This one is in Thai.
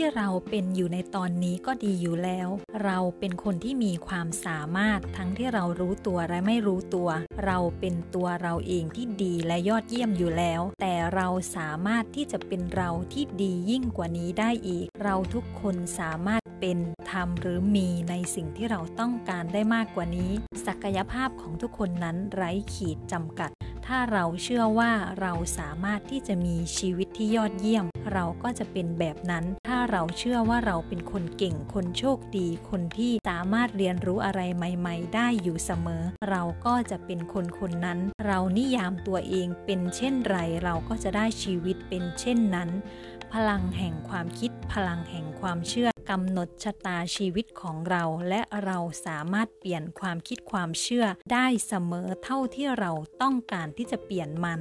ที่เราเป็นอยู่ในตอนนี้ก็ดีอยู่แล้ว เราเป็นคนที่มีความสามารถทั้งที่เรารู้ตัวและไม่รู้ตัว เราเป็นตัวเราเองที่ดีและยอดเยี่ยมอยู่แล้ว แต่เราสามารถที่จะเป็นเราที่ดียิ่งกว่านี้ได้อีก เราทุกคนสามารถเป็นทำหรือมีในสิ่งที่เราต้องการได้มากกว่านี้ ศักยภาพของทุกคนนั้นไร้ขีดจำกัด ถ้าเราเชื่อว่าเราสามารถที่จะมีชีวิตที่ยอดเยี่ยม เราก็จะเป็นแบบนั้น ถ้าเราเชื่อว่าเราเป็นคนเก่ง คนโชคดี คนที่สามารถเรียนรู้อะไรใหม่ ๆ ได้อยู่เสมอ เราก็จะเป็นคนคนนั้น เรานิยามตัวเองเป็นเช่นไร เราก็จะได้ชีวิตเป็นเช่นนั้น พลังแห่งความคิด พลังแห่งความเชื่อ กำหนดชะตาชีวิตของเรา และเราสามารถเปลี่ยนความคิดความเชื่อได้เสมอเท่าที่เราต้องการที่จะเปลี่ยนมัน